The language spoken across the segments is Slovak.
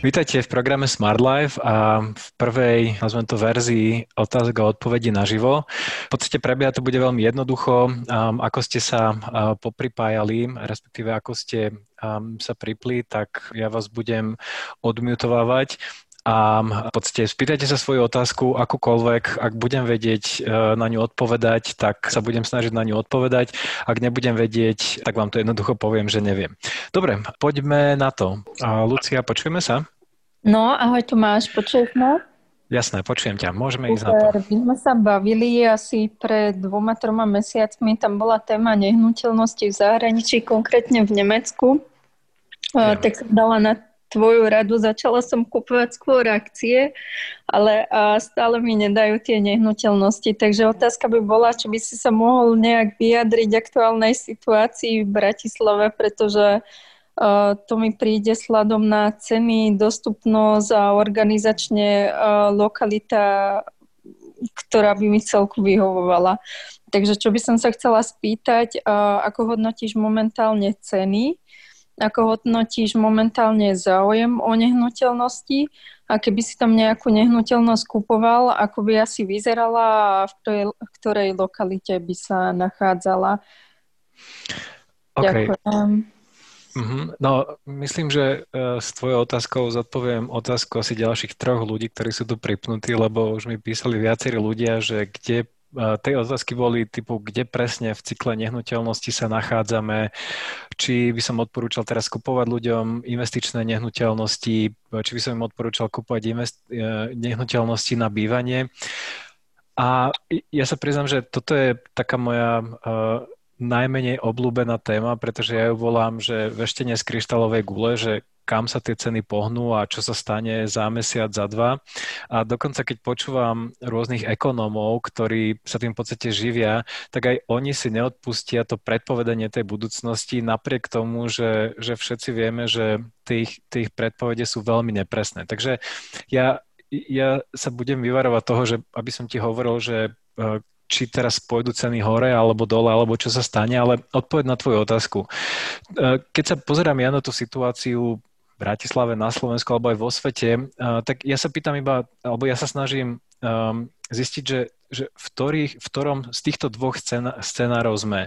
Vítajte v programe Smart Life a v prvej, nazvem to verzii otázok a odpovedí naživo. V podstate prebieha to bude veľmi jednoducho. Um, ako ste sa uh, popripájali, respektíve ako ste um, sa pripli, tak ja vás budem odmutovávať a v podstate spýtajte sa svoju otázku akúkoľvek, ak budem vedieť e, na ňu odpovedať, tak sa budem snažiť na ňu odpovedať. Ak nebudem vedieť, tak vám to jednoducho poviem, že neviem. Dobre, poďme na to. Lucia, počujeme sa? No, ahoj Tomáš, počuješ ma? Jasné, počujem ťa. Môžeme ísť na to. My sme sa bavili asi pred dvoma, troma mesiacmi. Tam bola téma nehnuteľnosti v zahraničí, konkrétne v Nemecku. Ja. Tak som dala na tvoju radu. Začala som kupovať skôr akcie, ale stále mi nedajú tie nehnuteľnosti. Takže otázka by bola, či by si sa mohol nejak vyjadriť aktuálnej situácii v Bratislave, pretože to mi príde sladom na ceny, dostupnosť a organizačne lokalita, ktorá by mi celku vyhovovala. Takže čo by som sa chcela spýtať, ako hodnotíš momentálne ceny ako hodnotíš momentálne záujem o nehnuteľnosti a keby si tam nejakú nehnuteľnosť kupoval, ako by asi vyzerala a v ktorej, v ktorej lokalite by sa nachádzala? Okay. Ďakujem. Mm-hmm. No, myslím, že uh, s tvojou otázkou zodpoviem otázku asi ďalších troch ľudí, ktorí sú tu pripnutí, lebo už mi písali viacerí ľudia, že kde tej otázky boli typu, kde presne v cykle nehnuteľnosti sa nachádzame, či by som odporúčal teraz kupovať ľuďom investičné nehnuteľnosti, či by som im odporúčal kupovať invest- e, nehnuteľnosti na bývanie. A ja sa priznám, že toto je taká moja uh, najmenej obľúbená téma, pretože ja ju volám, že veštenie z kryštálovej gule, že kam sa tie ceny pohnú a čo sa stane za mesiac, za dva. A dokonca keď počúvam rôznych ekonómov, ktorí sa tým v podstate živia, tak aj oni si neodpustia to predpovedanie tej budúcnosti napriek tomu, že, že všetci vieme, že tých, tých predpovede sú veľmi nepresné. Takže ja, ja sa budem vyvarovať toho, že aby som ti hovoril, že e, či teraz pôjdu ceny hore alebo dole, alebo čo sa stane, ale odpoveď na tvoju otázku. E, keď sa pozerám ja na tú situáciu Bratislave, na Slovensku alebo aj vo svete, uh, tak ja sa pýtam iba, alebo ja sa snažím um, zistiť, že, že v, ktorých, v ktorom z týchto dvoch scén- scenárov sme.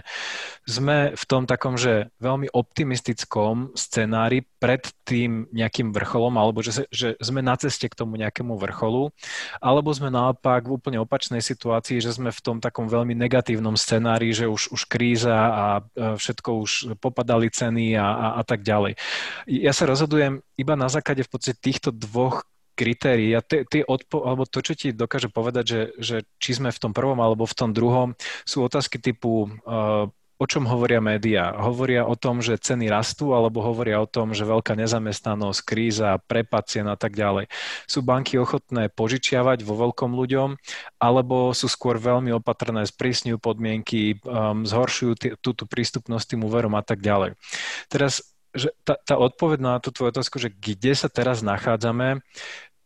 Sme v tom takom, že veľmi optimistickom scenári pred tým nejakým vrcholom, alebo že, že sme na ceste k tomu nejakému vrcholu, alebo sme naopak v úplne opačnej situácii, že sme v tom takom veľmi negatívnom scenári, že už, už kríza a všetko už popadali ceny a, a, a tak ďalej. Ja sa rozhodujem iba na základe v podstate týchto dvoch kritérií a ty, odpo- alebo to, čo ti dokáže povedať, že, že či sme v tom prvom alebo v tom druhom, sú otázky typu uh, o čom hovoria médiá? Hovoria o tom, že ceny rastú, alebo hovoria o tom, že veľká nezamestnanosť, kríza, prepad a tak ďalej. Sú banky ochotné požičiavať vo veľkom ľuďom, alebo sú skôr veľmi opatrné, sprísňujú podmienky, um, zhoršujú túto prístupnosť tým úverom a tak ďalej. Teraz že tá, tá odpoveď na tú tvoju otázku, že kde sa teraz nachádzame,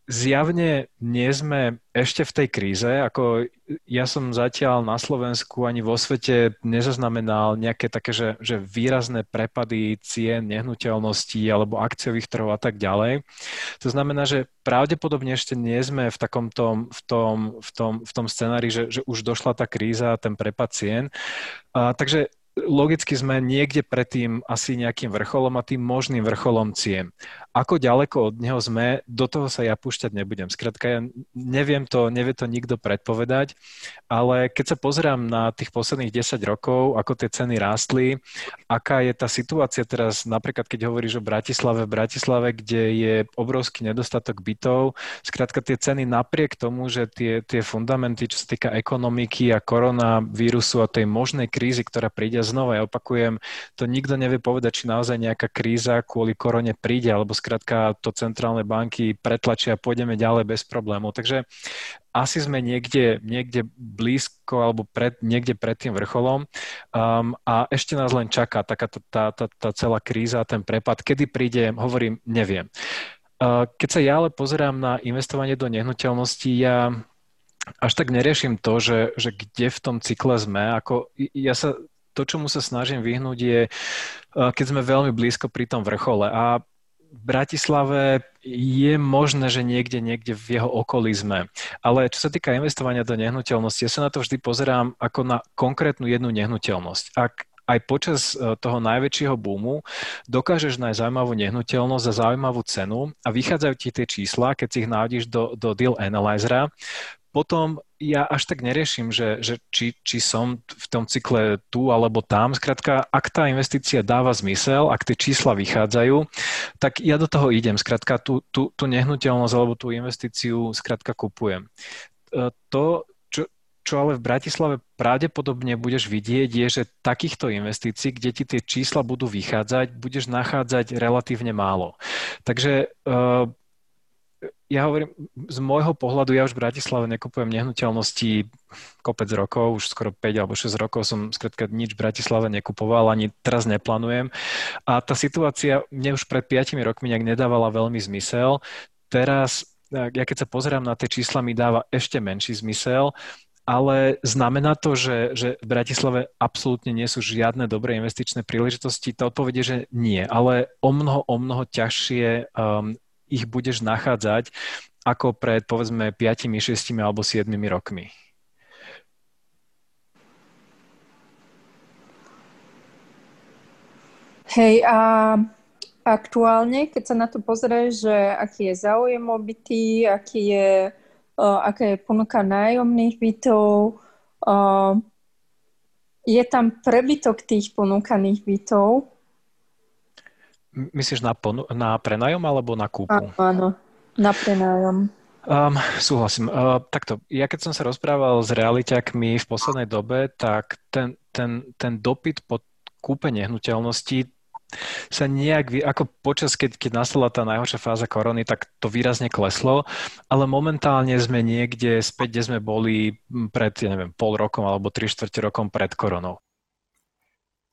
zjavne nie sme ešte v tej kríze, ako ja som zatiaľ na Slovensku ani vo svete nezaznamenal nejaké také, že, že výrazné prepady cien nehnuteľností alebo akciových trhov a tak ďalej. To znamená, že pravdepodobne ešte nie sme v takom tom, v tom, v tom, v tom scenári, že, že už došla tá kríza a ten prepad cien. A, takže logicky sme niekde pred tým asi nejakým vrcholom a tým možným vrcholom cien. Ako ďaleko od neho sme, do toho sa ja púšťať nebudem. Skrátka, ja neviem to, nevie to nikto predpovedať, ale keď sa pozerám na tých posledných 10 rokov, ako tie ceny rástli, aká je tá situácia teraz, napríklad keď hovoríš o Bratislave, v Bratislave, kde je obrovský nedostatok bytov, skrátka tie ceny napriek tomu, že tie, tie fundamenty, čo sa týka ekonomiky a koronavírusu a tej možnej krízy, ktorá príde znova, ja opakujem, to nikto nevie povedať, či naozaj nejaká kríza kvôli korone príde, alebo skrátka to centrálne banky pretlačia a pôjdeme ďalej bez problémov. Takže asi sme niekde, niekde blízko alebo pred, niekde pred tým vrcholom um, a ešte nás len čaká taká tá, tá, tá, celá kríza, ten prepad. Kedy príde, hovorím, neviem. Uh, keď sa ja ale pozerám na investovanie do nehnuteľností, ja až tak neriešim to, že, že kde v tom cykle sme. Ako, ja sa to, čomu sa snažím vyhnúť, je, keď sme veľmi blízko pri tom vrchole. A v Bratislave je možné, že niekde, niekde v jeho okolí sme. Ale čo sa týka investovania do nehnuteľnosti, ja sa na to vždy pozerám ako na konkrétnu jednu nehnuteľnosť. Ak aj počas e, toho najväčšieho boomu dokážeš nájsť zaujímavú nehnuteľnosť za zaujímavú cenu a vychádzajú ti tie čísla, keď si ich nájdeš do, do deal analyzera, potom ja až tak neriešim, že, že či, či som v tom cykle tu alebo tam. Skrátka, ak tá investícia dáva zmysel, ak tie čísla vychádzajú, tak ja do toho idem. Skrátka, tú, tú, tú nehnuteľnosť alebo tú investíciu skrátka kupujem. E, to, čo ale v Bratislave pravdepodobne budeš vidieť, je, že takýchto investícií, kde ti tie čísla budú vychádzať, budeš nachádzať relatívne málo. Takže uh, ja hovorím, z môjho pohľadu, ja už v Bratislave nekupujem nehnuteľnosti kopec rokov, už skoro 5 alebo 6 rokov som skrátka nič v Bratislave nekupoval, ani teraz neplánujem. A tá situácia mne už pred 5 rokmi nejak nedávala veľmi zmysel. Teraz ja keď sa pozerám na tie čísla, mi dáva ešte menší zmysel ale znamená to, že, že v Bratislave absolútne nie sú žiadne dobré investičné príležitosti? To odpovede, že nie, ale o mnoho, o mnoho ťažšie um, ich budeš nachádzať ako pred povedzme 5, 6 alebo 7 rokmi. Hej, a aktuálne, keď sa na to pozrieš, že aký je záujem o byty, aký je aká je ponuka nájomných bytov, je tam prebytok tých ponúkaných bytov. Myslíš na, ponu- na prenajom alebo na kúpu? Áno, áno na prenájom. Um, súhlasím. Uh, takto, ja keď som sa rozprával s realiťakmi v poslednej dobe, tak ten, ten, ten dopyt po kúpe nehnuteľnosti sa nejak, ako počas, keď, keď nastala tá najhoršia fáza korony, tak to výrazne kleslo, ale momentálne sme niekde späť, kde sme boli pred, ja neviem, pol rokom alebo tri štvrte rokom pred koronou.